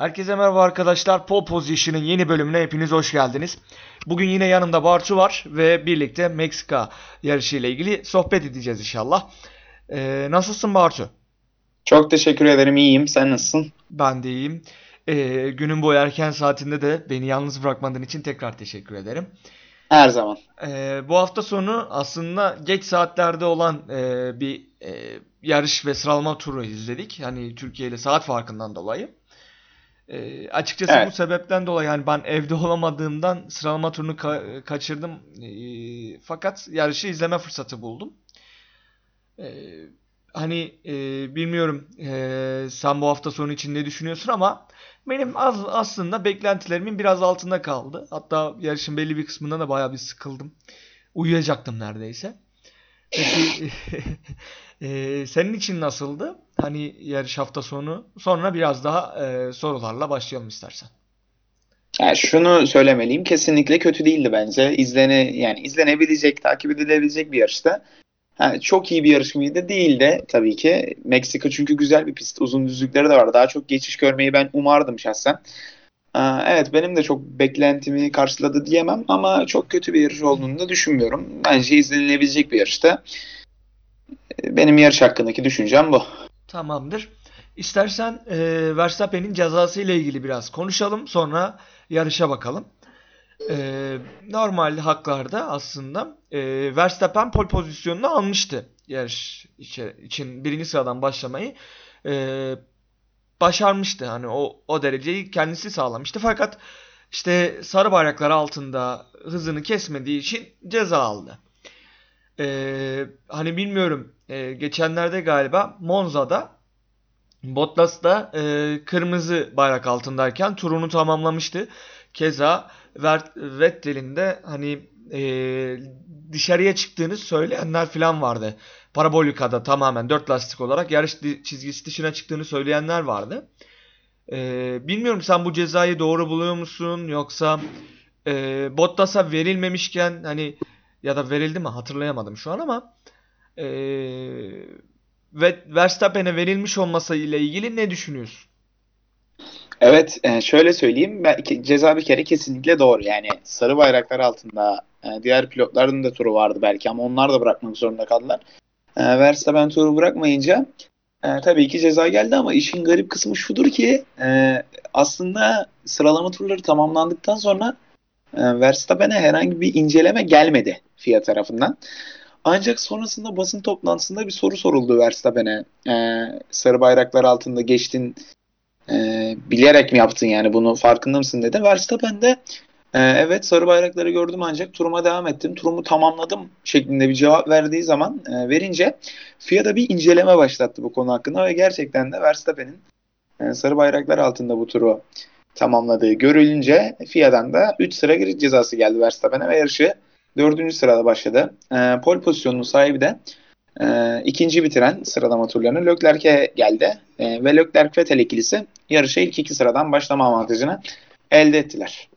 Herkese merhaba arkadaşlar. Pole Position'ın yeni bölümüne hepiniz hoş geldiniz. Bugün yine yanımda Bartu var ve birlikte Meksika yarışı ile ilgili sohbet edeceğiz inşallah. Ee, nasılsın Bartu? Çok teşekkür ederim. iyiyim. Sen nasılsın? Ben de iyiyim. Ee, günün bu erken saatinde de beni yalnız bırakmadığın için tekrar teşekkür ederim. Her zaman. Ee, bu hafta sonu aslında geç saatlerde olan e, bir e, yarış ve sıralama turu izledik. Hani Türkiye ile saat farkından dolayı. E, açıkçası Evet. bu sebepten dolayı yani ben evde olamadığımdan sıralama turunu ka- kaçırdım. E, fakat yarışı izleme fırsatı buldum. E, hani e, bilmiyorum e, sen bu hafta sonu için ne düşünüyorsun ama benim az aslında beklentilerimin biraz altında kaldı. Hatta yarışın belli bir kısmında da bayağı bir sıkıldım. Uyuyacaktım neredeyse. Peki e, senin için nasıldı? Hani yarış hafta sonu. Sonra biraz daha e, sorularla başlayalım istersen. Yani şunu söylemeliyim. Kesinlikle kötü değildi bence. İzlene yani izlenebilecek, takip edilebilecek bir yarışta. Ha, çok iyi bir yarış mıydı? Değil de tabii ki. Meksika çünkü güzel bir pist. Uzun düzlükleri de var. Daha çok geçiş görmeyi ben umardım şahsen. Evet benim de çok beklentimi karşıladı diyemem ama çok kötü bir yarış olduğunu da düşünmüyorum. Bence izlenilebilecek bir yarışta. Benim yarış hakkındaki düşüncem bu. Tamamdır. İstersen e, Verstappen'in cezası ile ilgili biraz konuşalım. Sonra yarışa bakalım. E, normal haklarda aslında e, Verstappen pole pozisyonunu almıştı yarış için birinci sıradan başlamayı e, başarmıştı. Hani o o dereceyi kendisi sağlamıştı. Fakat işte sarı bayraklar altında hızını kesmediği için ceza aldı. E, hani bilmiyorum e, geçenlerde galiba Monza'da Bottas da e, kırmızı bayrak altındayken turunu tamamlamıştı. Keza Vettel'in de hani e, dışarıya çıktığını söyleyenler falan vardı. Parabolika'da tamamen dört lastik olarak yarış çizgisi dışına çıktığını söyleyenler vardı. E, bilmiyorum sen bu cezayı doğru buluyor musun? Yoksa e, Bottas'a verilmemişken hani ya da verildi mi hatırlayamadım şu an ama e, ve Verstappen'e verilmiş olması ile ilgili ne düşünüyorsun? Evet, e, şöyle söyleyeyim. Ceza bir kere kesinlikle doğru. Yani sarı bayraklar altında e, diğer pilotların da turu vardı belki ama onlar da bırakmak zorunda kaldılar. E, Verstappen turu bırakmayınca tabii ki ceza geldi ama işin garip kısmı şudur ki aslında sıralama turları tamamlandıktan sonra Verstappen'e herhangi bir inceleme gelmedi FIA tarafından. Ancak sonrasında basın toplantısında bir soru soruldu Verstappen'e. E, sarı bayraklar altında geçtin ee, bilerek mi yaptın yani bunu farkında mısın dedi. Verstappen de "E, evet sarı bayrakları gördüm ancak turuma devam ettim. Turumu tamamladım şeklinde bir cevap verdiği zaman e, verince FIA da bir inceleme başlattı bu konu hakkında ve gerçekten de Verstappen'in e, sarı bayraklar altında bu turu tamamladığı görülünce FIA'dan da 3 sıra grid cezası geldi Verstappen'e ve yarışı 4. sırada başladı. E, pole pozisyonunun sahibi de e, ikinci bitiren sıralama turlarını Leclerc'e geldi. E, ve Leclerc-Vettel ikilisi yarışa ilk iki sıradan başlama avantajını elde ettiler.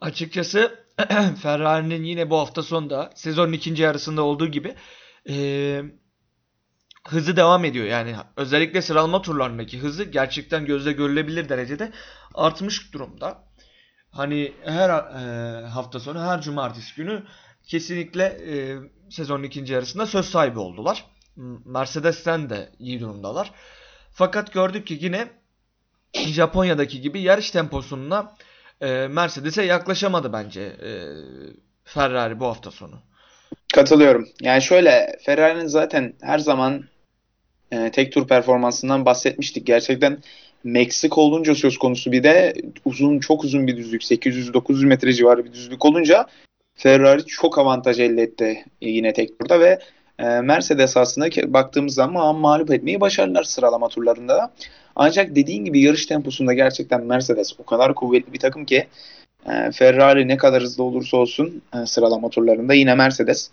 Açıkçası Ferrari'nin yine bu hafta sonunda sezonun ikinci yarısında olduğu gibi eee, hızı devam ediyor. Yani özellikle sıralama turlarındaki hızı gerçekten gözle görülebilir derecede artmış durumda. Hani her eee, hafta sonu her cumartesi günü kesinlikle eee, sezonun ikinci yarısında söz sahibi oldular. Mercedes'ten de iyi durumdalar. Fakat gördük ki yine Japonya'daki gibi yarış temposuna e, Mercedes'e yaklaşamadı bence e, Ferrari bu hafta sonu. Katılıyorum. Yani şöyle Ferrari'nin zaten her zaman e, tek tur performansından bahsetmiştik. Gerçekten Meksika olunca söz konusu bir de uzun çok uzun bir düzlük 800-900 metre civarı bir düzlük olunca Ferrari çok avantaj elde etti yine tek turda ve e, Mercedes aslında baktığımız zaman mağlup etmeyi başardılar sıralama turlarında da. Ancak dediğin gibi yarış temposunda gerçekten Mercedes o kadar kuvvetli bir takım ki e, Ferrari ne kadar hızlı olursa olsun e, sıralama turlarında yine Mercedes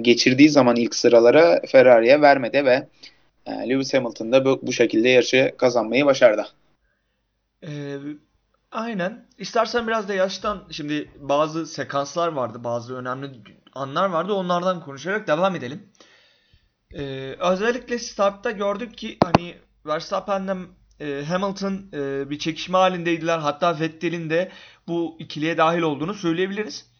geçirdiği zaman ilk sıralara Ferrari'ye vermedi ve Lewis Hamilton da bu, bu şekilde yarışı kazanmayı başardı. E, aynen. İstersen biraz da yaştan şimdi bazı sekanslar vardı, bazı önemli anlar vardı. Onlardan konuşarak devam edelim. E, özellikle startta gördük ki hani Verstappen'den e, Hamilton e, bir çekişme halindeydiler. Hatta Vettel'in de bu ikiliye dahil olduğunu söyleyebiliriz.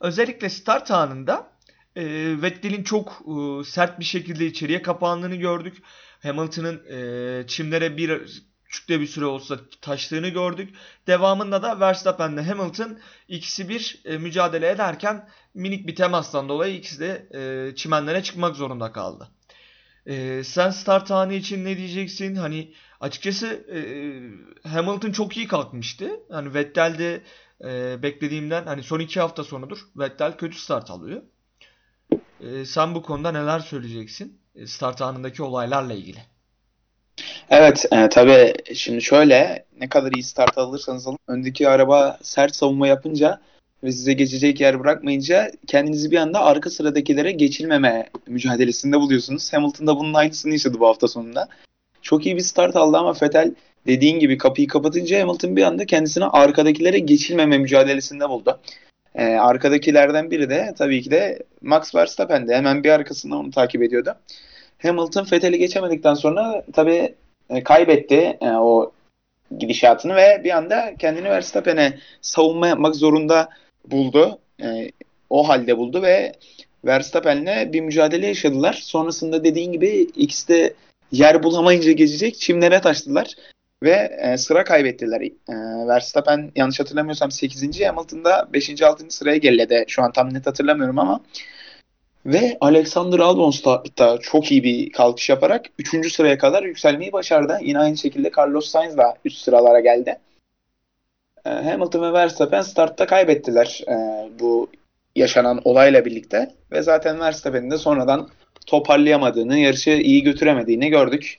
Özellikle start anında e, Vettel'in çok e, sert bir şekilde içeriye kapandığını gördük. Hamilton'ın e, çimlere bir küçük de bir süre olsa taştığını gördük. Devamında da Verstappen ile Hamilton ikisi bir e, mücadele ederken minik bir temastan dolayı ikisi de e, çimenlere çıkmak zorunda kaldı. E, sen start anı için ne diyeceksin? Hani açıkçası e, Hamilton çok iyi kalkmıştı. Hani Vettel de e, beklediğimden hani son iki hafta sonudur. Vettel kötü start alıyor. E, sen bu konuda neler söyleyeceksin? E, start anındaki olaylarla ilgili. Evet, e, tabii şimdi şöyle ne kadar iyi start alırsanız alın öndeki araba sert savunma yapınca ve size geçecek yer bırakmayınca kendinizi bir anda arka sıradakilere geçilmeme mücadelesinde buluyorsunuz. Hamilton da bunun aynısını yaşadı bu hafta sonunda. Çok iyi bir start aldı ama Vettel dediğin gibi kapıyı kapatınca Hamilton bir anda kendisini arkadakilere geçilmeme mücadelesinde buldu. Ee, arkadakilerden biri de tabii ki de Max Verstappen de hemen bir arkasında onu takip ediyordu. Hamilton Vettel'i geçemedikten sonra tabii e, kaybetti e, o gidişatını ve bir anda kendini Verstappen'e savunma yapmak zorunda buldu. E, o halde buldu ve Verstappen'le bir mücadele yaşadılar. Sonrasında dediğin gibi ikisi de yer bulamayınca geçecek çimlere taştılar ve e, sıra kaybettiler. E, Verstappen yanlış hatırlamıyorsam 8. Hamilton da 5. 6. sıraya geriledi. Şu an tam net hatırlamıyorum ama ve Alexander Albon da çok iyi bir kalkış yaparak 3. sıraya kadar yükselmeyi başardı. Yine aynı şekilde Carlos Sainz da üst sıralara geldi. Ee, Hamilton ve Verstappen startta kaybettiler e, bu yaşanan olayla birlikte. Ve zaten Verstappen'in de sonradan toparlayamadığını, yarışı iyi götüremediğini gördük.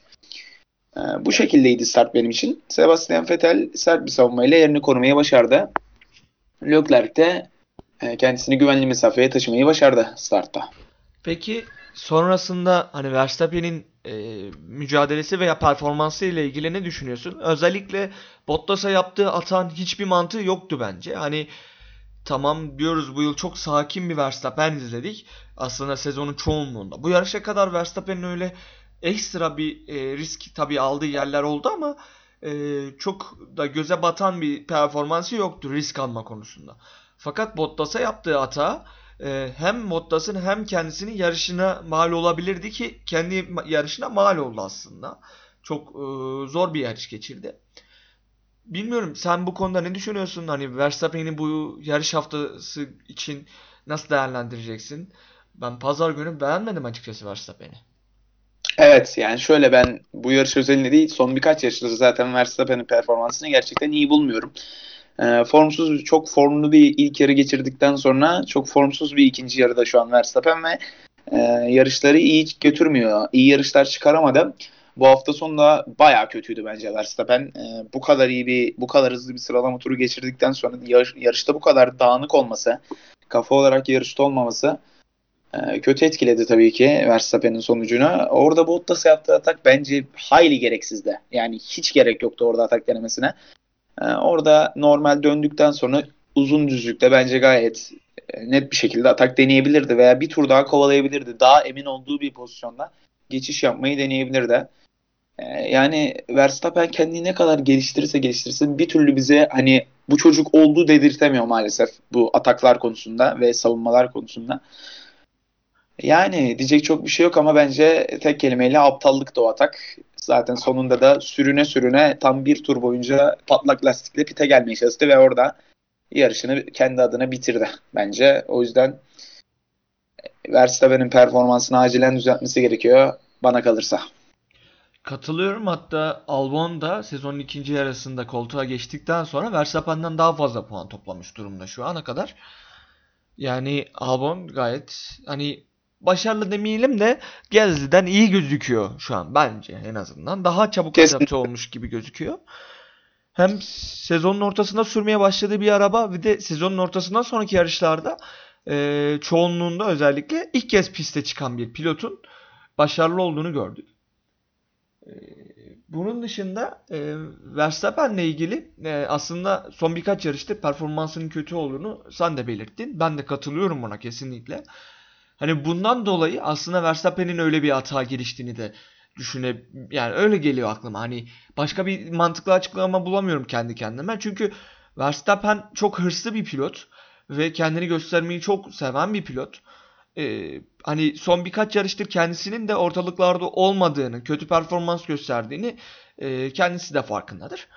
Ee, bu şekildeydi start benim için. Sebastian Vettel sert bir savunmayla yerini korumaya başardı. Leclerc de e, kendisini güvenli mesafeye taşımayı başardı startta. Peki sonrasında hani Verstappen'in e, mücadelesi veya performansı ile ilgili ne düşünüyorsun? Özellikle Bottas'a yaptığı atan hiçbir mantığı yoktu bence. Hani tamam diyoruz bu yıl çok sakin bir Verstappen izledik. Aslında sezonun çoğunluğunda. Bu yarışa kadar Verstappen'in öyle ekstra bir e, risk tabii aldığı yerler oldu ama e, çok da göze batan bir performansı yoktu risk alma konusunda. Fakat Bottas'a yaptığı hata e, hem Bottas'ın hem kendisinin yarışına mal olabilirdi ki kendi yarışına mal oldu aslında. Çok e, zor bir yarış geçirdi. Bilmiyorum sen bu konuda ne düşünüyorsun? Hani Verstappen'in bu yarış haftası için nasıl değerlendireceksin? Ben pazar günü beğenmedim açıkçası Verstappen'i. Evet yani şöyle ben bu yarış özelinde değil son birkaç yarışta zaten Verstappen'in performansını gerçekten iyi bulmuyorum. E, formsuz çok formlu bir ilk yarı geçirdikten sonra çok formsuz bir ikinci yarıda şu an Verstappen ve e, yarışları iyi götürmüyor. İyi yarışlar çıkaramadı. Bu hafta sonunda bayağı kötüydü bence Verstappen. E, bu kadar iyi bir, bu kadar hızlı bir sıralama turu geçirdikten sonra yarış, yarışta bu kadar dağınık olması, kafa olarak yarışta olmaması kötü etkiledi tabii ki Verstappen'in sonucunu. Orada Bottas yaptığı atak bence hayli gereksizdi. Yani hiç gerek yoktu orada atak denemesine. Ee, orada normal döndükten sonra uzun düzlükte bence gayet e, net bir şekilde atak deneyebilirdi veya bir tur daha kovalayabilirdi. Daha emin olduğu bir pozisyonda geçiş yapmayı deneyebilirdi. Ee, yani Verstappen kendini ne kadar geliştirirse geliştirsin bir türlü bize hani bu çocuk oldu dedirtemiyor maalesef bu ataklar konusunda ve savunmalar konusunda. Yani diyecek çok bir şey yok ama bence tek kelimeyle aptallık da o atak. Zaten sonunda da sürüne sürüne tam bir tur boyunca patlak lastikle pite gelmeye çalıştı ve orada yarışını kendi adına bitirdi bence. O yüzden Verstappen'in performansını acilen düzeltmesi gerekiyor bana kalırsa. Katılıyorum hatta Albon da sezonun ikinci yarısında koltuğa geçtikten sonra Verstappen'den daha fazla puan toplamış durumda şu ana kadar. Yani Albon gayet hani başarılı demeyelim de Gezli'den iyi gözüküyor şu an bence en azından. Daha çabuk adapte olmuş gibi gözüküyor. Hem sezonun ortasında sürmeye başladığı bir araba bir de sezonun ortasından sonraki yarışlarda e, çoğunluğunda özellikle ilk kez piste çıkan bir pilotun başarılı olduğunu gördük. E, bunun dışında e, Verstappen'le ilgili e, aslında son birkaç yarışta performansının kötü olduğunu sen de belirttin. Ben de katılıyorum buna kesinlikle. Hani bundan dolayı aslında Verstappen'in öyle bir hata giriştiğini de düşüne yani öyle geliyor aklıma. Hani başka bir mantıklı açıklama bulamıyorum kendi kendime. Çünkü Verstappen çok hırslı bir pilot ve kendini göstermeyi çok seven bir pilot. Ee, hani son birkaç yarıştır kendisinin de ortalıklarda olmadığını, kötü performans gösterdiğini e, kendisi de farkındadır.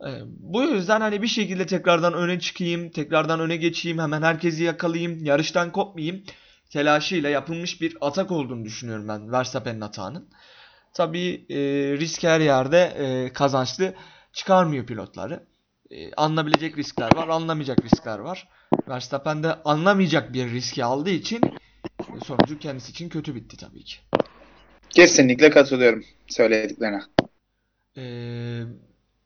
E, bu yüzden hani bir şekilde tekrardan öne çıkayım, tekrardan öne geçeyim, hemen herkesi yakalayayım, yarıştan kopmayayım telaşıyla yapılmış bir atak olduğunu düşünüyorum ben Verstappen'in atağının. Tabii e, risk her yerde e, kazançlı çıkarmıyor pilotları. E, alınabilecek riskler var, alınamayacak riskler var. Verstappen de anlamayacak bir riski aldığı için e, sonucu kendisi için kötü bitti tabii ki. Kesinlikle katılıyorum söylediklerine. Ee,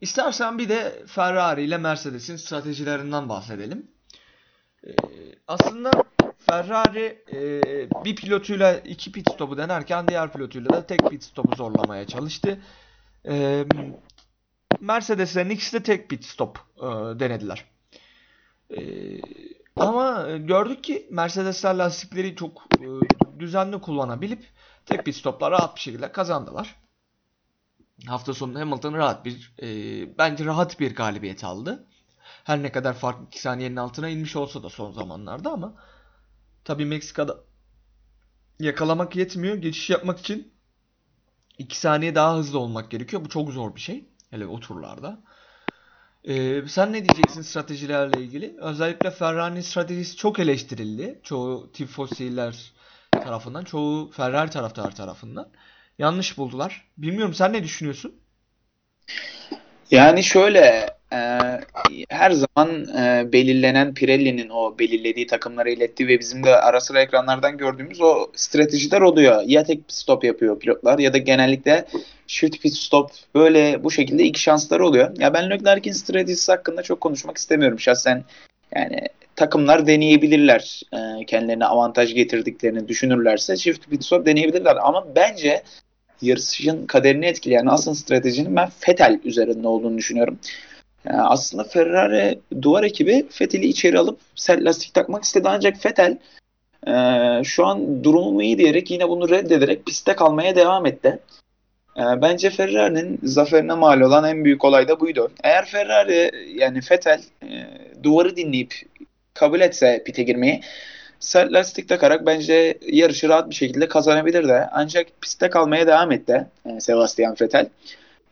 istersen bir de Ferrari ile Mercedes'in stratejilerinden bahsedelim. Ee, aslında Ferrari e, bir pilotuyla iki pit stopu denerken diğer pilotuyla da tek pit stopu zorlamaya çalıştı. Ee, Mercedes'lerin ikisi de tek pit stop e, denediler. Ee, ama gördük ki Mercedesler lastikleri çok e, düzenli kullanabilip tek pit stopla rahat bir şekilde kazandılar. Hafta sonu Hamilton rahat bir e, bence rahat bir galibiyet aldı. Her ne kadar fark 2 saniyenin altına inmiş olsa da son zamanlarda ama tabii Meksika'da yakalamak yetmiyor. Geçiş yapmak için 2 saniye daha hızlı olmak gerekiyor. Bu çok zor bir şey. Hele o turlarda. Ee, sen ne diyeceksin stratejilerle ilgili? Özellikle Ferrari'nin stratejisi çok eleştirildi. Çoğu tifosiler tarafından, çoğu Ferrari taraftarı tarafından. Yanlış buldular. Bilmiyorum sen ne düşünüyorsun? Yani şöyle e, her zaman e, belirlenen Pirelli'nin o belirlediği takımlara ilettiği ve bizim de ara sıra ekranlardan gördüğümüz o stratejiler oluyor. Ya tek pit stop yapıyor pilotlar ya da genellikle shift pit stop böyle bu şekilde iki şansları oluyor. Ya ben Leclerc'in stratejisi hakkında çok konuşmak istemiyorum şahsen. Yani takımlar deneyebilirler. E, kendilerine avantaj getirdiklerini düşünürlerse shift pit stop deneyebilirler. Ama bence yarışın kaderini etkileyen asıl stratejinin ben Fetel üzerinde olduğunu düşünüyorum. Yani aslında Ferrari duvar ekibi Fethel'i içeri alıp sert lastik takmak istedi ancak Fetel e, şu an durumum iyi diyerek yine bunu reddederek pistte kalmaya devam etti. E, bence Ferrari'nin zaferine mal olan en büyük olay da buydu. Eğer Ferrari yani Fetel e, duvarı dinleyip kabul etse pite girmeyi sert lastik takarak bence yarışı rahat bir şekilde kazanabilirdi. Ancak pistte kalmaya devam etti e, Sebastian Vettel.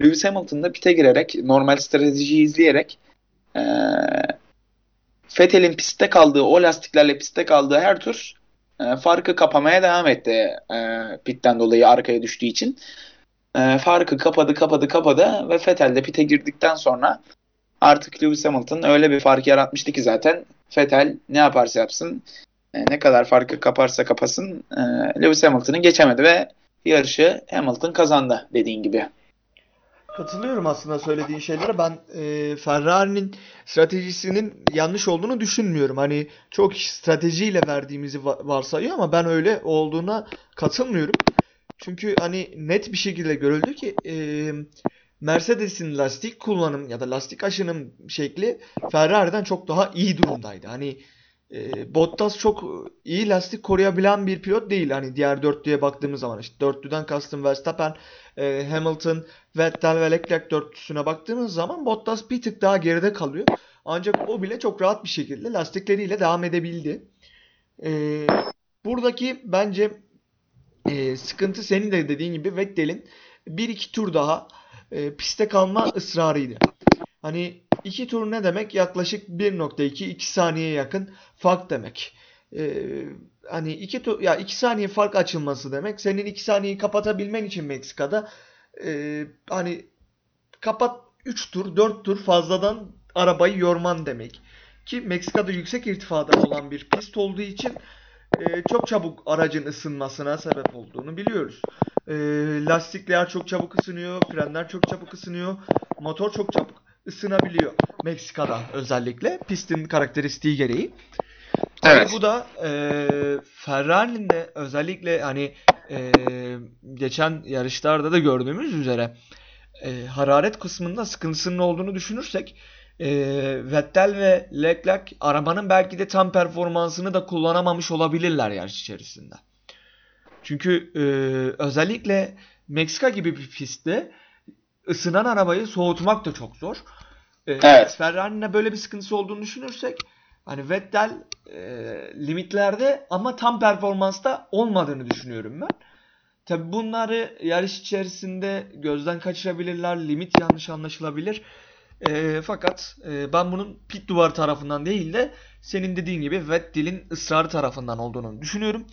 Lewis Hamilton da pite girerek normal stratejiyi izleyerek e, Vettel'in pistte kaldığı o lastiklerle pistte kaldığı her tur e, farkı kapamaya devam etti e, pitten dolayı arkaya düştüğü için. E, farkı kapadı kapadı kapadı ve Vettel de pite girdikten sonra artık Lewis Hamilton öyle bir fark yaratmıştı ki zaten Vettel ne yaparsa yapsın e, ne kadar farkı kaparsa kapasın e, Lewis Hamilton'ı geçemedi ve yarışı Hamilton kazandı dediğin gibi. Katılıyorum aslında söylediğin şeylere. Ben e, Ferrari'nin stratejisinin yanlış olduğunu düşünmüyorum. Hani çok stratejiyle verdiğimizi varsayıyor ama ben öyle olduğuna katılmıyorum. Çünkü hani net bir şekilde görüldü ki e, Mercedes'in lastik kullanım ya da lastik aşınım şekli Ferrari'den çok daha iyi durumdaydı. Hani e, Bottas çok iyi lastik koruyabilen bir pilot değil. Hani diğer dörtlüye baktığımız zaman işte dörtlüden kastım Verstappen, e, Hamilton, Vettel ve Leclerc dörtlüsüne baktığımız zaman Bottas bir tık daha geride kalıyor. Ancak o bile çok rahat bir şekilde lastikleriyle devam edebildi. E, buradaki bence e, sıkıntı senin de dediğin gibi Vettel'in bir iki tur daha e, piste kalma ısrarıydı. Hani 2 tur ne demek? Yaklaşık 1.2-2 saniye yakın fark demek. Ee, hani 2 tur ya 2 saniye fark açılması demek. Senin 2 saniyeyi kapatabilmen için Meksika'da e, hani kapat 3 tur 4 tur fazladan arabayı yorman demek. Ki Meksika'da yüksek irtifada olan bir pist olduğu için e, çok çabuk aracın ısınmasına sebep olduğunu biliyoruz. E, lastikler çok çabuk ısınıyor, frenler çok çabuk ısınıyor, motor çok çabuk ısınabiliyor. Meksika'da özellikle pistin karakteristiği gereği. Evet. bu da e, Ferrari'nin de özellikle hani e, geçen yarışlarda da gördüğümüz üzere e, hararet kısmında sıkıntısının olduğunu düşünürsek e, Vettel ve Leclerc arabanın belki de tam performansını da kullanamamış olabilirler yarış içerisinde. Çünkü e, özellikle Meksika gibi bir pistte ısınan arabayı soğutmak da çok zor. Ee, Evet. Ferrari'nin böyle bir sıkıntısı olduğunu düşünürsek hani Vettel e, limitlerde ama tam performansta olmadığını düşünüyorum ben. Tabi bunları yarış içerisinde gözden kaçırabilirler. Limit yanlış anlaşılabilir. E, fakat e, ben bunun pit duvarı tarafından değil de senin dediğin gibi Vettel'in ısrarı tarafından olduğunu düşünüyorum.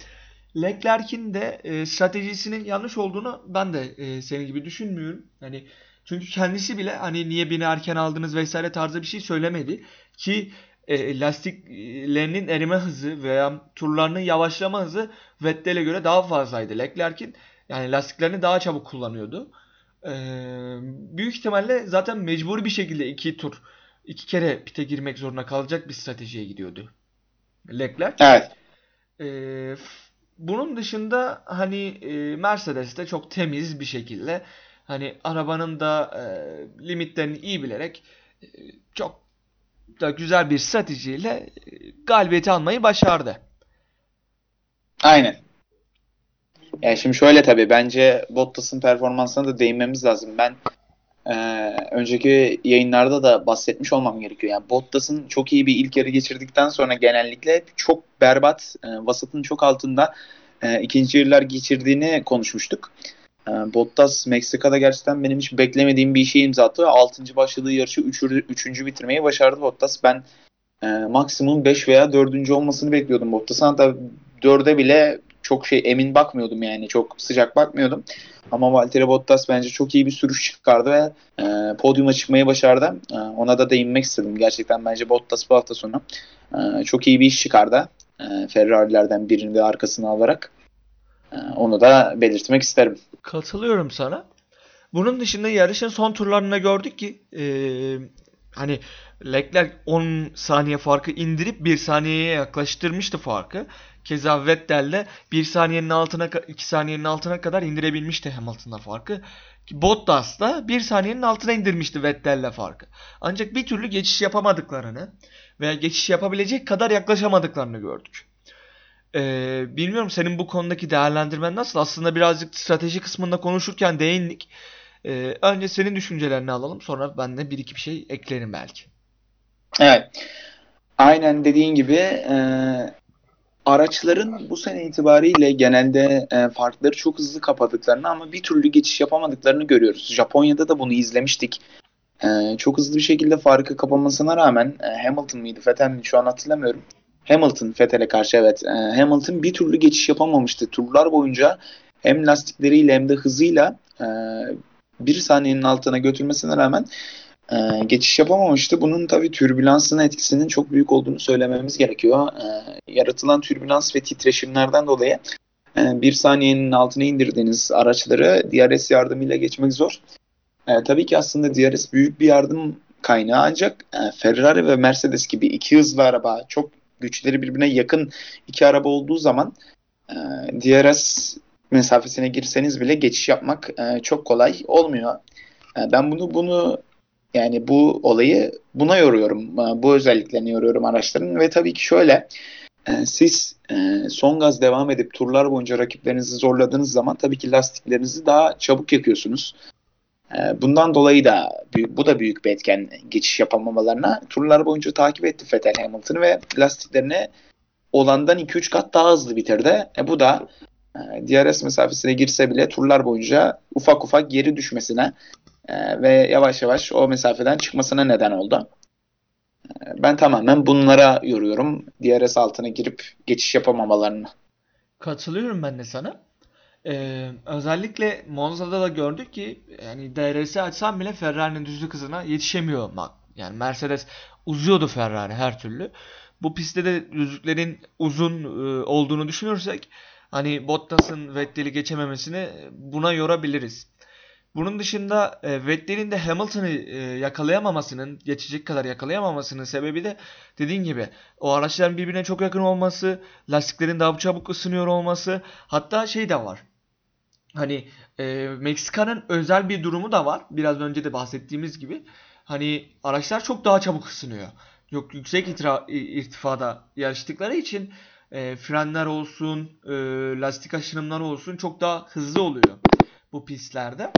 Leclerc'in de e, stratejisinin yanlış olduğunu ben de e, senin gibi düşünmüyorum. Hani çünkü kendisi bile hani niye beni erken aldınız vesaire tarzı bir şey söylemedi ki e, lastiklerinin erime hızı veya turlarının yavaşlama hızı Vettel'e göre daha fazlaydı. Leclerc'in yani lastiklerini daha çabuk kullanıyordu. E, büyük ihtimalle zaten mecburi bir şekilde iki tur iki kere pite girmek zorunda kalacak bir stratejiye gidiyordu. Leclerc. Evet. E, bunun dışında hani e, Mercedes de çok temiz bir şekilde hani arabanın da e, limitlerini iyi bilerek e, çok da güzel bir stratejiyle e, galibiyeti almayı başardı. Aynen. Yani şimdi şöyle tabii bence Bottas'ın performansına da değinmemiz lazım. Ben eee, önceki yayınlarda da bahsetmiş olmam gerekiyor. Yani Bottas'ın çok iyi bir ilk yarı geçirdikten sonra genellikle çok berbat, eee, vasatın çok altında eee, ikinci yarılar geçirdiğini konuşmuştuk. Eee, Bottas Meksika'da gerçekten benim hiç beklemediğim bir işe imza attı. 6. başladığı yarışı 3. bitirmeyi başardı Bottas. Ben eee, maksimum 5 veya 4. olmasını bekliyordum Bottas'ın. Hatta 4'e bile çok şey emin bakmıyordum yani. Çok sıcak bakmıyordum. Ama Valtteri Bottas bence çok iyi bir sürüş çıkardı ve e, podyuma çıkmayı başardı. E, ona da değinmek istedim. Gerçekten bence Bottas bu hafta sonu e, çok iyi bir iş çıkardı. E, Ferrari'lerden birini de arkasına alarak. E, onu da belirtmek isterim. Katılıyorum sana. Bunun dışında yarışın son turlarında gördük ki e, hani Leclerc 10 saniye farkı indirip 1 saniyeye yaklaştırmıştı farkı. Keza Vettel de 1 saniyenin altına 2 saniyenin altına kadar indirebilmişti Hamilton'la farkı. Bottas da 1 saniyenin altına indirmişti Vettel'le farkı. Ancak bir türlü geçiş yapamadıklarını veya geçiş yapabilecek kadar yaklaşamadıklarını gördük. Ee, bilmiyorum senin bu konudaki değerlendirmen nasıl? Aslında birazcık strateji kısmında konuşurken değindik. Ee, önce senin düşüncelerini alalım. Sonra ben de bir iki bir şey eklerim belki. Evet. Aynen dediğin gibi e, araçların bu sene itibariyle genelde e, farkları çok hızlı kapadıklarını ama bir türlü geçiş yapamadıklarını görüyoruz. Japonya'da da bunu izlemiştik. E, çok hızlı bir şekilde farkı kapamasına rağmen e, Hamilton mıydı, Vettel mi şu an hatırlamıyorum. Hamilton Vettel'e karşı evet. E, Hamilton bir türlü geçiş yapamamıştı. Turlar boyunca hem lastikleriyle hem de hızıyla e, bir saniyenin altına götürmesine rağmen e, geçiş yapamamıştı. Bunun tabii türbülansın etkisinin çok büyük olduğunu söylememiz gerekiyor. E, yaratılan türbülans ve titreşimlerden dolayı e, bir saniyenin altına indirdiğiniz araçları DRS yardımıyla geçmek zor. E, tabii ki aslında DRS büyük bir yardım kaynağı ancak e, Ferrari ve Mercedes gibi iki hızlı araba çok güçleri birbirine yakın iki araba olduğu zaman e, DRS mesafesine girseniz bile geçiş yapmak e, çok kolay olmuyor. E, ben bunu bunu yani bu olayı buna yoruyorum. E, Bu özelliklerini yoruyorum araçların ve tabii ki şöyle e, siz e, son gaz devam edip turlar boyunca rakiplerinizi zorladığınız zaman tabii ki lastiklerinizi daha çabuk yakıyorsunuz. E, Bundan dolayı da bu da büyük bir etken geçiş yapamamalarına. Turlar boyunca takip etti Vettel Hamilton'ı ve lastiklerini olandan 2-3 kat daha hızlı bitirdi. E, bu da e, DRS mesafesine girse bile turlar boyunca ufak ufak geri düşmesine e, ve yavaş yavaş o mesafeden çıkmasına neden oldu. E, ben tamamen bunlara yoruyorum. DRS altına girip geçiş yapamamalarını. Katılıyorum ben de sana. Ee, özellikle Monza'da da gördük ki yani DRS açsam bile Ferrari'nin düzlük hızına yetişemiyor. Yani Mercedes uzuyordu Ferrari her türlü. Bu pistte de düzlüklerin uzun e, olduğunu düşünürsek hani Bottas'ın Vettel'i geçememesini buna yorabiliriz. Bunun dışında e, Vettel'in de Hamilton'ı e, yakalayamamasının, geçecek kadar yakalayamamasının sebebi de dediğin gibi o araçların birbirine çok yakın olması, lastiklerin daha çabuk ısınıyor olması, hatta şey de var. Hani e, Meksika'nın özel bir durumu da var. Biraz önce de bahsettiğimiz gibi. Hani araçlar çok daha çabuk ısınıyor. Yok yüksek itira- irtifada yarıştıkları için e, frenler olsun, e, lastik aşınımları olsun çok daha hızlı oluyor. bu pistlerde.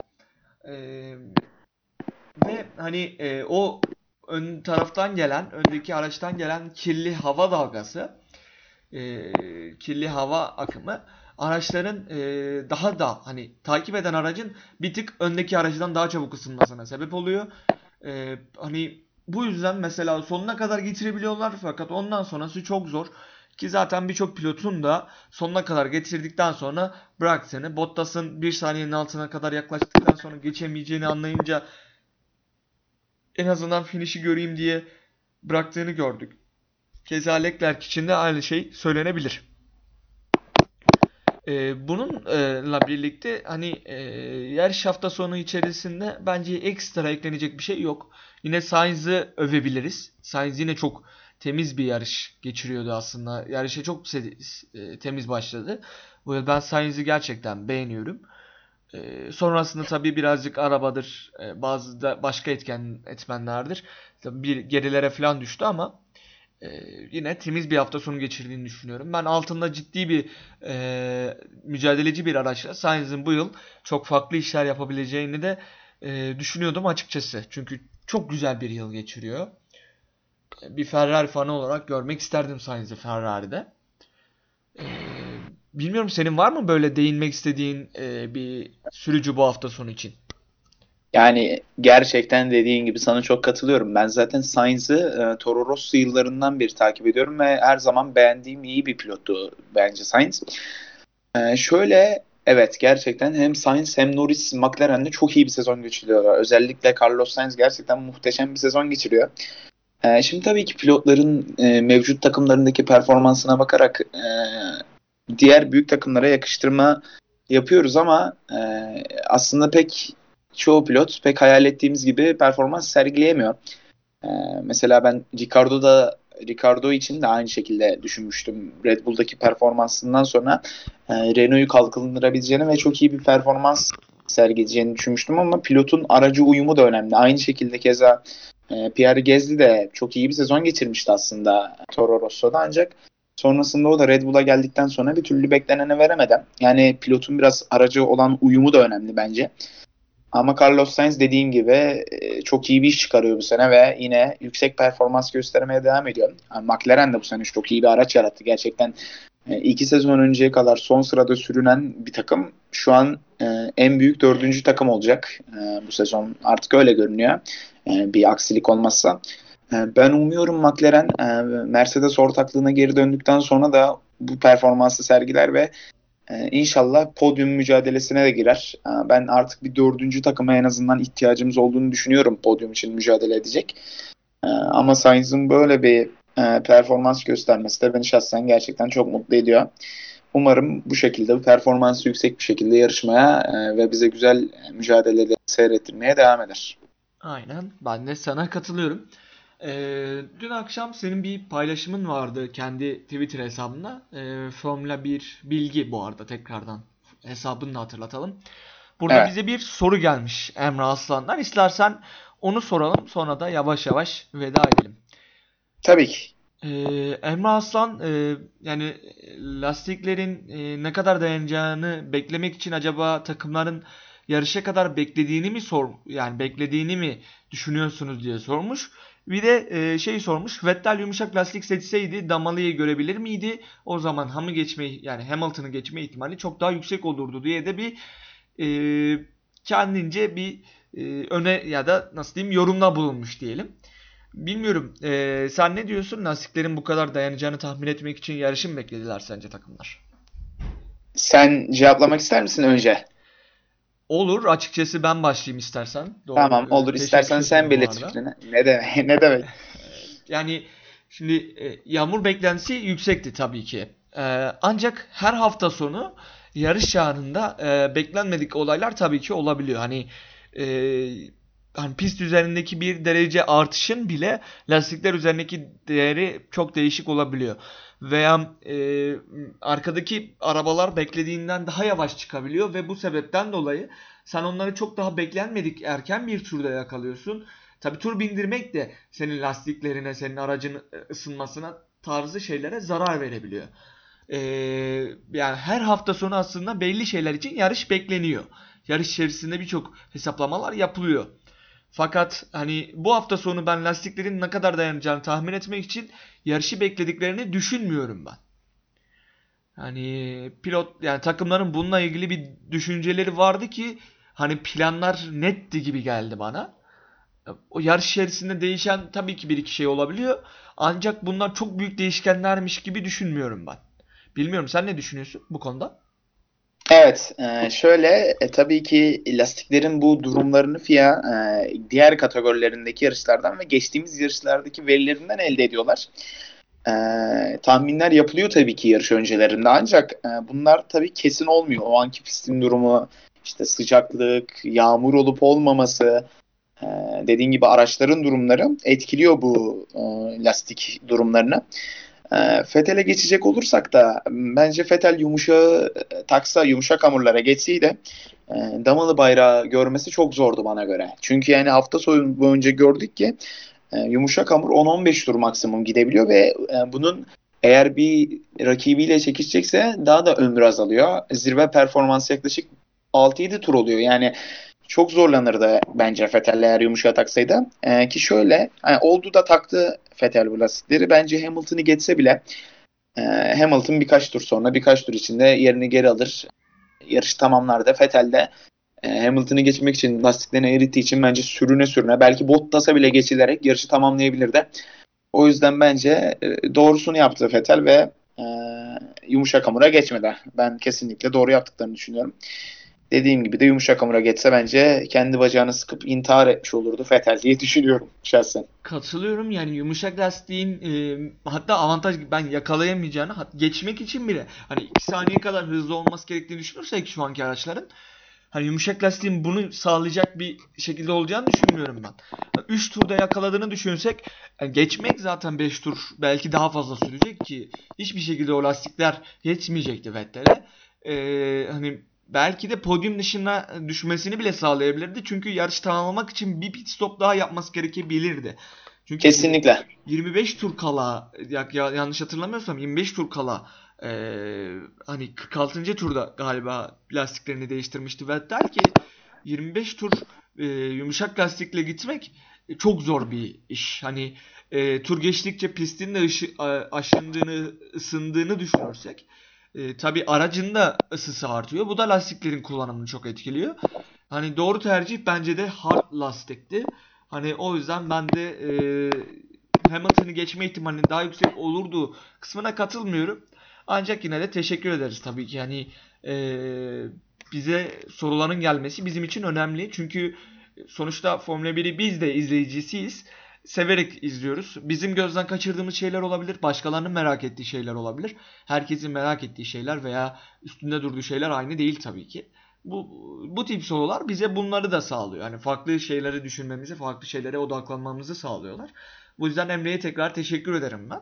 E, ve hani e, o ön taraftan gelen, öndeki araçtan gelen kirli hava dalgası, e, kirli hava akımı araçların e, daha da hani takip eden aracın bir tık öndeki aracından daha çabuk ısınmasına sebep oluyor. E, hani bu yüzden mesela sonuna kadar getirebiliyorlar fakat ondan sonrası çok zor. Ki zaten birçok pilotun da sonuna kadar getirdikten sonra bıraktığını, Bottas'ın bir saniyenin altına kadar yaklaştıktan sonra geçemeyeceğini anlayınca en azından finish'i göreyim diye bıraktığını gördük. Keza Leclerc için de aynı şey söylenebilir. Ee, bununla birlikte hani e, yarış hafta sonu içerisinde bence ekstra eklenecek bir şey yok. Yine Sainz'ı övebiliriz. Sainz yine çok temiz bir yarış geçiriyordu aslında. Yarışa çok e, temiz başladı. Ben Sainz'i gerçekten beğeniyorum. E, sonrasında tabii birazcık arabadır, e, bazı da başka etken etmenlerdir. Tabii bir gerilere falan düştü ama e, yine temiz bir hafta sonu geçirdiğini düşünüyorum. Ben altında ciddi bir e, mücadeleci bir araçla Sainz'in bu yıl çok farklı işler yapabileceğini de e, düşünüyordum açıkçası. Çünkü çok güzel bir yıl geçiriyor. Bir Ferrari fanı olarak görmek isterdim Sainz'i Ferrari'de. E, bilmiyorum senin var mı böyle değinmek istediğin e, bir sürücü bu hafta sonu için? Yani gerçekten dediğin gibi sana çok katılıyorum. Ben zaten Sainz'ı e, Toro Rosso yıllarından beri takip ediyorum ve her zaman beğendiğim iyi bir pilottu bence Sainz. E, şöyle evet gerçekten hem Sainz hem Norris McLaren'de çok iyi bir sezon geçiriyorlar. Özellikle Carlos Sainz gerçekten muhteşem bir sezon geçiriyor. E, şimdi tabii ki pilotların e, mevcut takımlarındaki performansına bakarak e, diğer büyük takımlara yakıştırma yapıyoruz ama e, aslında pek çoğu pilot pek hayal ettiğimiz gibi performans sergileyemiyor. Ee, mesela ben Ricardo'da Ricardo için de aynı şekilde düşünmüştüm. Red Bull'daki performansından sonra e, Renault'u kalkındırabileceğini ve çok iyi bir performans sergileyeceğini düşünmüştüm ama pilotun aracı uyumu da önemli. Aynı şekilde keza e, Pierre Gasly de çok iyi bir sezon geçirmişti aslında Toro Rosso'da ancak sonrasında o da Red Bull'a geldikten sonra bir türlü bekleneni veremedi. Yani pilotun biraz aracı olan uyumu da önemli bence. Ama Carlos Sainz dediğin gibi e, çok iyi bir iş çıkarıyor bu sene ve yine yüksek performans göstermeye devam ediyor. Yani McLaren de bu sene çok iyi bir araç yarattı. Gerçekten e, iki sezon önceye kadar son sırada sürünen bir takım şu an e, en büyük dördüncü takım olacak bu sezon. Artık öyle görünüyor bir aksilik olmazsa. Ben umuyorum McLaren Mercedes ortaklığına geri döndükten sonra da bu performansı sergiler ve ee, inşallah podyum mücadelesine de girer. Ee, ben artık bir dördüncü takıma en azından ihtiyacımız olduğunu düşünüyorum podyum için mücadele edecek. Ee, ama Sainz'ın böyle bir e, performans göstermesi de beni şahsen gerçekten çok mutlu ediyor. Umarım bu şekilde bu performansı yüksek bir şekilde yarışmaya e, ve bize güzel mücadeleleri seyrettirmeye devam eder. Aynen. Ben de sana katılıyorum. Ee, dün akşam senin bir paylaşımın vardı kendi Twitter hesabında. Ee, Formula 1 bilgi bu arada tekrardan hesabını da hatırlatalım. Burada evet. bize bir soru gelmiş Emre Aslan'dan. İstersen onu soralım sonra da yavaş yavaş veda edelim. Tabii ki. Ee, Emre Aslan e, yani lastiklerin e, ne kadar dayanacağını beklemek için acaba takımların yarışa kadar beklediğini mi sor yani beklediğini mi düşünüyorsunuz diye sormuş. Bir de e, şey sormuş. Vettel yumuşak lastik seçseydi Damalı'yı görebilir miydi? O zaman Ham'ı geçme yani Hamilton'ı geçme ihtimali çok daha yüksek olurdu diye de bir e, kendince bir e, öne ya da nasıl diyeyim yorumda bulunmuş diyelim. Bilmiyorum. E, sen ne diyorsun? Lastiklerin bu kadar dayanacağını tahmin etmek için yarışı mı beklediler sence takımlar? Sen cevaplamak ister misin önce? Olur. Açıkçası ben başlayayım istersen. Doğru. Tamam olur. Teşekkür İstersen sen belirt fikrini. Ne demek? ne demek? yani şimdi e, yağmur beklentisi yüksekti tabii ki. E, ancak her hafta sonu yarış anında e, beklenmedik olaylar tabii ki olabiliyor. Hani hani pist üzerindeki bir derece artışın bile lastikler üzerindeki değeri çok değişik olabiliyor. Veya e, arkadaki arabalar beklediğinden daha yavaş çıkabiliyor ve bu sebepten dolayı sen onları çok daha beklenmedik erken bir turda yakalıyorsun. Tabi tur bindirmek de senin lastiklerine, senin aracın ısınmasına tarzı şeylere zarar verebiliyor. Ee, yani her hafta sonu aslında belli şeyler için yarış bekleniyor. yarış içerisinde birçok hesaplamalar yapılıyor. Fakat hani bu hafta sonu ben lastiklerin ne kadar dayanacağını tahmin etmek için yarışı beklediklerini düşünmüyorum ben. Hani pilot yani takımların bununla ilgili bir düşünceleri vardı ki hani planlar netti gibi geldi bana. O yarış içerisinde değişen tabii ki bir iki şey olabiliyor. Ancak bunlar çok büyük değişkenlermiş gibi düşünmüyorum ben. Bilmiyorum sen ne düşünüyorsun bu konuda? Evet, e, şöyle e, tabii ki lastiklerin bu durumlarını FIA e, diğer kategorilerindeki yarışlardan ve geçtiğimiz yarışlardaki verilerinden elde ediyorlar. Tahminler yapılıyor tabii ki yarış öncelerinde ancak bunlar tabii kesin olmuyor. O anki pistin durumu, işte sıcaklık, yağmur olup olmaması, e, dediğin gibi araçların durumları etkiliyor bu lastik durumlarını. E, Fethel'e geçecek olursak da bence Fethel yumuşağı e, taksa yumuşak hamurlara geçseydi e, damalı bayrağı görmesi çok zordu bana göre. Çünkü yani hafta sonu boyunca gördük ki e, yumuşak hamur 10-15 tur maksimum gidebiliyor ve bunun eğer bir rakibiyle çekişecekse daha da ömrü azalıyor. Zirve performansı yaklaşık 6-7 tur oluyor. Yani çok zorlanırdı bence Vettel eğer yumuşağı taksaydı. E, ki şöyle yani oldu da taktı Vettel bu lastikleri. Bence Hamilton'ı geçse bile e, Hamilton birkaç tur sonra birkaç tur içinde yerini geri alır. Yarış tamamlar da Vettel de e, Hamilton'ı geçmek için lastiklerini erittiği için bence sürüne sürüne belki Bottas'a bile geçilerek yarışı tamamlayabilirdi. O yüzden bence e, doğrusunu yaptı Vettel ve e, yumuşak hamura geçmedi. Ben kesinlikle doğru yaptıklarını düşünüyorum dediğim gibi de yumuşak hamura geçse bence kendi bacağını sıkıp intihar etmiş olurdu Fetel diye düşünüyorum şahsen. Katılıyorum yani yumuşak lastiğin e, hatta avantaj ben yakalayamayacağını geçmek için bile hani 2 saniye kadar hızlı olması gerektiğini düşünürsek şu anki araçların hani yumuşak lastiğin bunu sağlayacak bir şekilde olacağını düşünmüyorum ben. 3 turda yakaladığını düşünsek yani geçmek zaten 5 tur belki daha fazla sürecek ki hiçbir şekilde o lastikler geçmeyecekti Vettel'e. Ee, hani belki de podyum dışına düşmesini bile sağlayabilirdi. Çünkü yarış tamamlamak için bir pit stop daha yapması gerekebilirdi. Çünkü Kesinlikle. 25 tur kala ya, ya, yanlış hatırlamıyorsam 25 tur kala e, hani 46. turda galiba lastiklerini değiştirmişti Vettel ki 25 tur e, yumuşak lastikle gitmek çok zor bir iş. Hani e, tur geçtikçe pistin de ışı, aşındığını, ısındığını düşünürsek e, tabii aracın da ısısı artıyor. Bu da lastiklerin kullanımını çok etkiliyor. Hani doğru tercih bence de hard lastikti. Hani o yüzden ben de e, Hamilton'ı geçme ihtimalinin daha yüksek olurdu kısmına katılmıyorum. Ancak yine de teşekkür ederiz tabii ki. Yani e, bize soruların gelmesi bizim için önemli. Çünkü sonuçta Formula 1'i biz de izleyicisiyiz severek izliyoruz. Bizim gözden kaçırdığımız şeyler olabilir. Başkalarının merak ettiği şeyler olabilir. Herkesin merak ettiği şeyler veya üstünde durduğu şeyler aynı değil tabii ki. Bu, bu tip sorular bize bunları da sağlıyor. Yani farklı şeyleri düşünmemizi, farklı şeylere odaklanmamızı sağlıyorlar. Bu yüzden Emre'ye tekrar teşekkür ederim ben.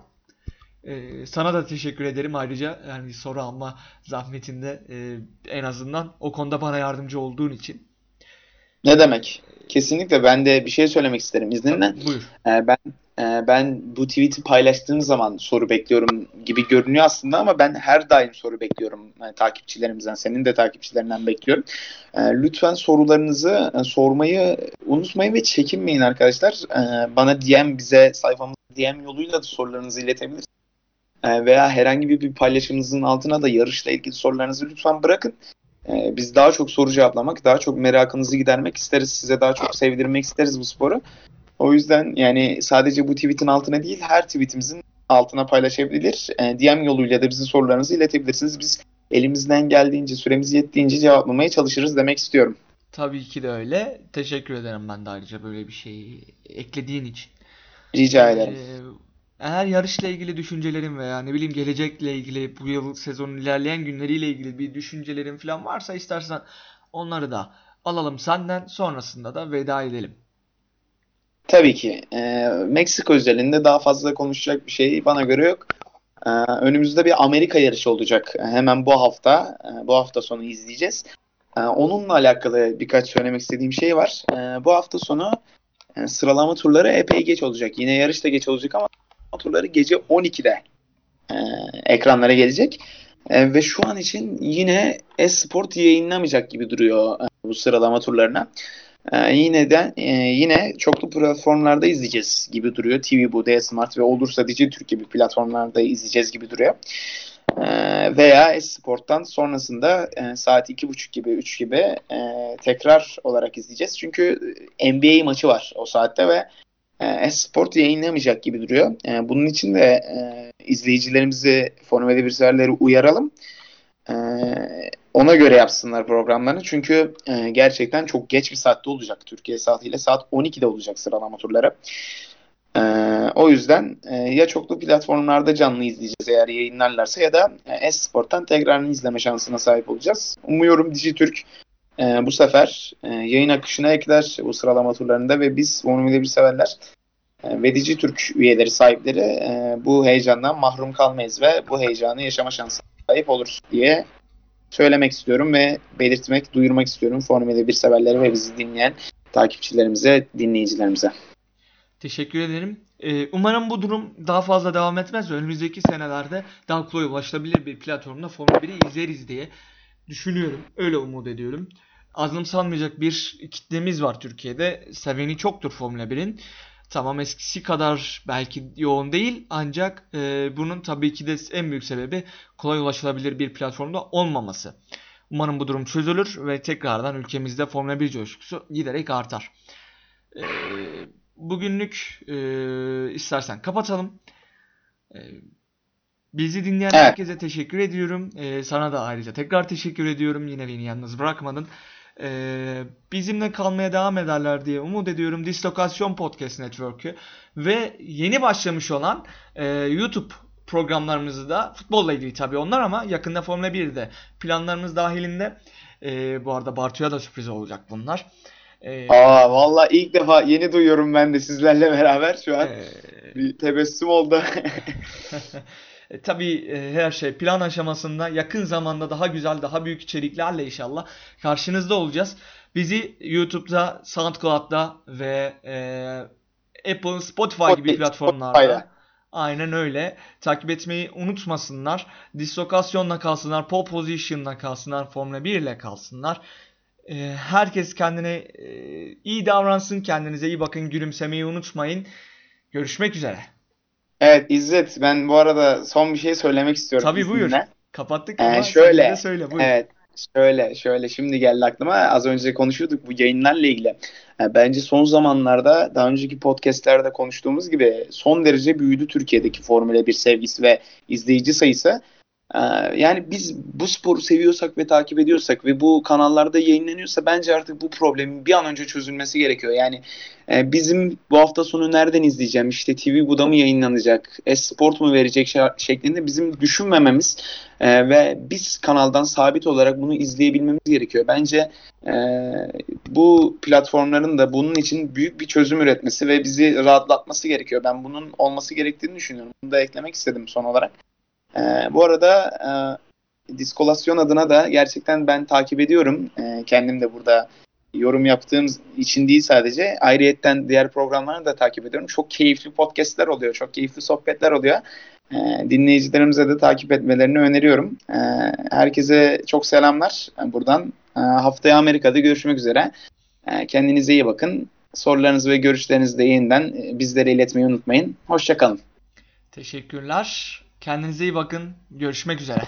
Ee, sana da teşekkür ederim ayrıca yani soru alma zahmetinde e, en azından o konuda bana yardımcı olduğun için. Ne demek? Kesinlikle ben de bir şey söylemek isterim izninle. Buyur. Ee, ben e, ben bu tweet'i paylaştığım zaman soru bekliyorum gibi görünüyor aslında ama ben her daim soru bekliyorum yani takipçilerimizden, senin de takipçilerinden bekliyorum. Ee, lütfen sorularınızı e, sormayı unutmayın ve çekinmeyin arkadaşlar. Ee, bana DM bize sayfamızda DM yoluyla da sorularınızı iletebilirsiniz. Veya herhangi bir paylaşımınızın altına da yarışla ilgili sorularınızı lütfen bırakın. Ee, biz daha çok soru cevaplamak, daha çok merakınızı gidermek isteriz. Size daha çok sevdirmek isteriz bu sporu. O yüzden yani sadece bu tweetin altına değil her tweetimizin altına paylaşabilir. E, DM yoluyla da bize sorularınızı iletebilirsiniz. Biz elimizden geldiğince, süremiz yettiğince cevaplamaya çalışırız demek istiyorum. Tabii ki de öyle. Teşekkür ederim ben de ayrıca böyle bir şeyi eklediğin için. Rica ederim. Ee, eğer yarışla ilgili düşüncelerin veya ne bileyim gelecekle ilgili bu yıl sezonun ilerleyen günleriyle ilgili bir düşüncelerin falan varsa istersen onları da alalım senden sonrasında da veda edelim. Tabii ki. Ee, Meksika özelinde daha fazla konuşacak bir şey bana göre yok. Ee, önümüzde bir Amerika yarışı olacak. Hemen bu hafta, e, bu hafta sonu izleyeceğiz. Ee, onunla alakalı birkaç söylemek istediğim şey var. Ee, bu hafta sonu e, sıralama turları epey geç olacak. Yine yarış da geç olacak ama turları gece 12'de e, ekranlara gelecek. E, ve şu an için yine Esport yayınlamayacak gibi duruyor e, bu sıralama turlarına. E, yine de e, yine çoklu platformlarda izleyeceğiz gibi duruyor. TV bu, D Smart ve olursa Dijitürk gibi platformlarda izleyeceğiz gibi duruyor. E, veya Esport'tan sonrasında e, saat 2.30 gibi 3 gibi e, tekrar olarak izleyeceğiz. Çünkü NBA maçı var o saatte ve Esport yayınlamayacak gibi duruyor. E, bunun için de e, izleyicilerimizi, Formula 1 severleri uyaralım. E, ona göre yapsınlar programlarını. Çünkü e, gerçekten çok geç bir saatte olacak Türkiye saatiyle. Saat 12'de olacak sıralama turları. E, o yüzden e, ya çoklu platformlarda canlı izleyeceğiz eğer yayınlarlarsa ya da e, Esport'tan tekrarını izleme şansına sahip olacağız. Umuyorum Dijitürk e, bu sefer e, yayın akışına ekler bu sıralama turlarında ve biz Formula 1 severler e, ve Dijitürk üyeleri sahipleri e, bu heyecandan mahrum kalmayız ve bu heyecanı yaşama şansına sahip oluruz diye söylemek istiyorum ve belirtmek, duyurmak istiyorum Formula 1 severleri ve bizi dinleyen takipçilerimize, dinleyicilerimize. Teşekkür ederim. Ee, umarım bu durum daha fazla devam etmez. Önümüzdeki senelerde daha kolay ulaşılabilir bir platformda Formula 1'i izleriz diye düşünüyorum. Öyle umut ediyorum. Azımsanmayacak bir kitlemiz var Türkiye'de. Seveni çoktur Formula 1'in. Tamam eskisi kadar belki yoğun değil ancak e, bunun tabii ki de en büyük sebebi kolay ulaşılabilir bir platformda olmaması. Umarım bu durum çözülür ve tekrardan ülkemizde Formula 1 coşkusu giderek artar. E, bugünlük e, istersen kapatalım. E, bizi dinleyen evet. herkese teşekkür ediyorum. E, sana da ayrıca tekrar teşekkür ediyorum. Yine beni yalnız bırakmadın e, bizimle kalmaya devam ederler diye umut ediyorum. Dislokasyon Podcast Network'ü ve yeni başlamış olan e, YouTube programlarımızı da futbolla ilgili tabii onlar ama yakında Formula 1'de planlarımız dahilinde. E, bu arada Bartu'ya da sürpriz olacak bunlar. Ee, Aa valla ilk defa yeni duyuyorum ben de sizlerle beraber şu an. Ee, bir tebessüm oldu. E, tabii e, her şey plan aşamasında yakın zamanda daha güzel, daha büyük içeriklerle inşallah karşınızda olacağız. Bizi YouTube'da, SoundCloud'da ve e, Apple, Spotify gibi platformlarda aynen öyle takip etmeyi unutmasınlar. Dislokasyonla kalsınlar, pole position'la kalsınlar, Formula 1 ile kalsınlar. E, herkes kendine e, iyi davransın, kendinize iyi bakın, gülümsemeyi unutmayın. Görüşmek üzere. Evet İzzet ben bu arada son bir şey söylemek istiyorum. Tabii buyur. Kapattık ee, ama şöyle, söyle buyur. Evet şöyle şöyle şimdi geldi aklıma az önce konuşuyorduk bu yayınlarla ilgili. Yani bence son zamanlarda daha önceki podcastlerde konuştuğumuz gibi son derece büyüdü Türkiye'deki Formula 1 sevgisi ve izleyici sayısı. Ee, yani biz bu sporu seviyorsak ve takip ediyorsak ve bu kanallarda yayınlanıyorsa bence artık bu problemin bir an önce çözülmesi gerekiyor. Yani e, bizim bu hafta sonu nereden izleyeceğim işte TV Bu'da mı yayınlanacak, Esport mu verecek şeklinde bizim düşünmememiz e, ve biz kanaldan sabit olarak bunu izleyebilmemiz gerekiyor. Bence e, bu platformların da bunun için büyük bir çözüm üretmesi ve bizi rahatlatması gerekiyor. Ben bunun olması gerektiğini düşünüyorum. Bunu da eklemek istedim son olarak. E, bu arada e, diskolasyon adına da gerçekten ben takip ediyorum. E, kendim de burada yorum yaptığım için değil sadece ayrıyetten diğer programlarını da takip ediyorum. Çok keyifli podcastler oluyor, çok keyifli sohbetler oluyor. E, dinleyicilerimize de takip etmelerini öneriyorum. E, herkese çok selamlar buradan. E, haftaya Amerika'da görüşmek üzere. E, kendinize iyi bakın. Sorularınızı ve görüşlerinizi de yeniden bizlere iletmeyi unutmayın. Hoşçakalın. Teşekkürler. Kendinize iyi bakın. Görüşmek üzere.